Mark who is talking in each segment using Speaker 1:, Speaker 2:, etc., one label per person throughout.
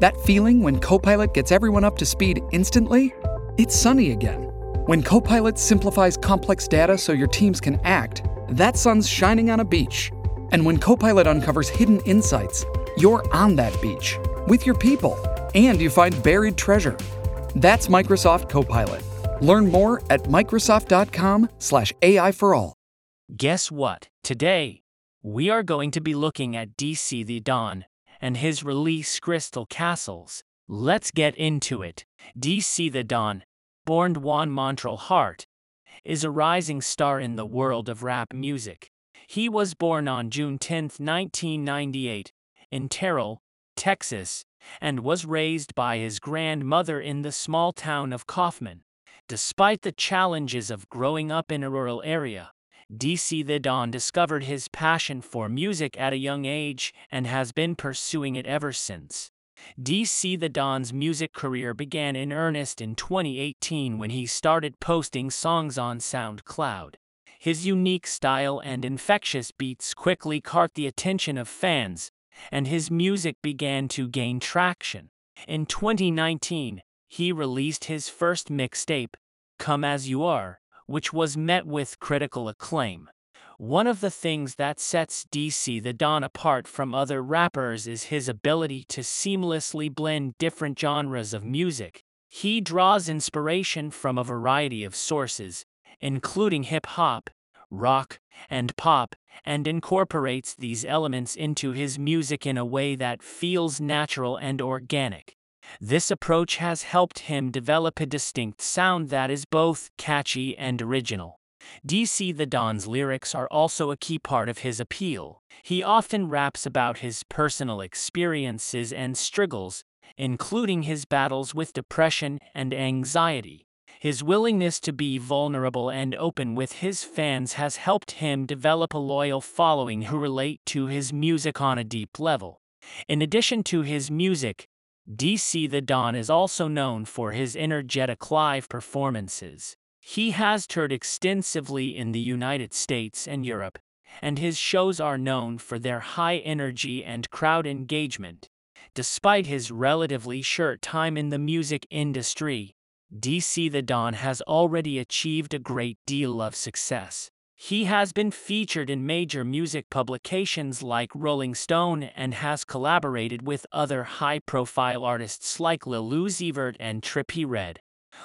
Speaker 1: That feeling when Copilot gets everyone up to speed instantly? It's sunny again. When Copilot simplifies complex data so your teams can act, that sun's shining on a beach. And when Copilot uncovers hidden insights, you're on that beach with your people and you find buried treasure. That's Microsoft Copilot. Learn more at Microsoft.com/slash AI for all.
Speaker 2: Guess what? Today, we are going to be looking at DC the Don and his release Crystal Castles. Let's get into it. DC the Don, born Juan Montreal Hart, is a rising star in the world of rap music. He was born on June 10, 1998, in Terrell, Texas, and was raised by his grandmother in the small town of Kaufman. Despite the challenges of growing up in a rural area, DC the Don discovered his passion for music at a young age and has been pursuing it ever since. DC the Don's music career began in earnest in 2018 when he started posting songs on SoundCloud. His unique style and infectious beats quickly caught the attention of fans, and his music began to gain traction. In 2019, he released his first mixtape, Come As You Are, which was met with critical acclaim. One of the things that sets DC the Don apart from other rappers is his ability to seamlessly blend different genres of music. He draws inspiration from a variety of sources, including hip hop, rock, and pop, and incorporates these elements into his music in a way that feels natural and organic. This approach has helped him develop a distinct sound that is both catchy and original. DC the Don's lyrics are also a key part of his appeal. He often raps about his personal experiences and struggles, including his battles with depression and anxiety. His willingness to be vulnerable and open with his fans has helped him develop a loyal following who relate to his music on a deep level. In addition to his music, DC the Don is also known for his energetic live performances. He has toured extensively in the United States and Europe, and his shows are known for their high energy and crowd engagement. Despite his relatively short time in the music industry, DC the Don has already achieved a great deal of success. He has been featured in major music publications like Rolling Stone and has collaborated with other high-profile artists like Lil Uzi Vert and Trippie Redd.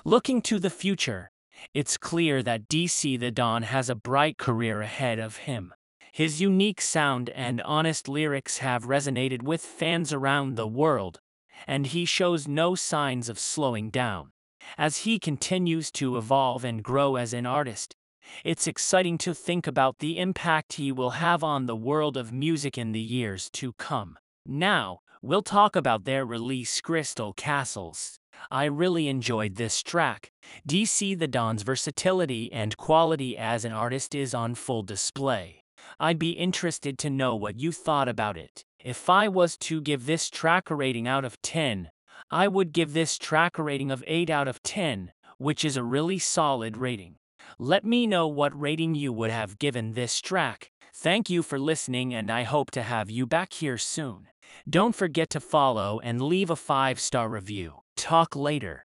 Speaker 2: Looking to the future, it's clear that DC the Don has a bright career ahead of him. His unique sound and honest lyrics have resonated with fans around the world, and he shows no signs of slowing down. As he continues to evolve and grow as an artist, it's exciting to think about the impact he will have on the world of music in the years to come. Now, we'll talk about their release Crystal Castles. I really enjoyed this track. DC the Don's versatility and quality as an artist is on full display. I'd be interested to know what you thought about it. If I was to give this track a rating out of 10, I would give this track a rating of 8 out of 10, which is a really solid rating. Let me know what rating you would have given this track. Thank you for listening and I hope to have you back here soon. Don't forget to follow and leave a 5-star review. Talk later.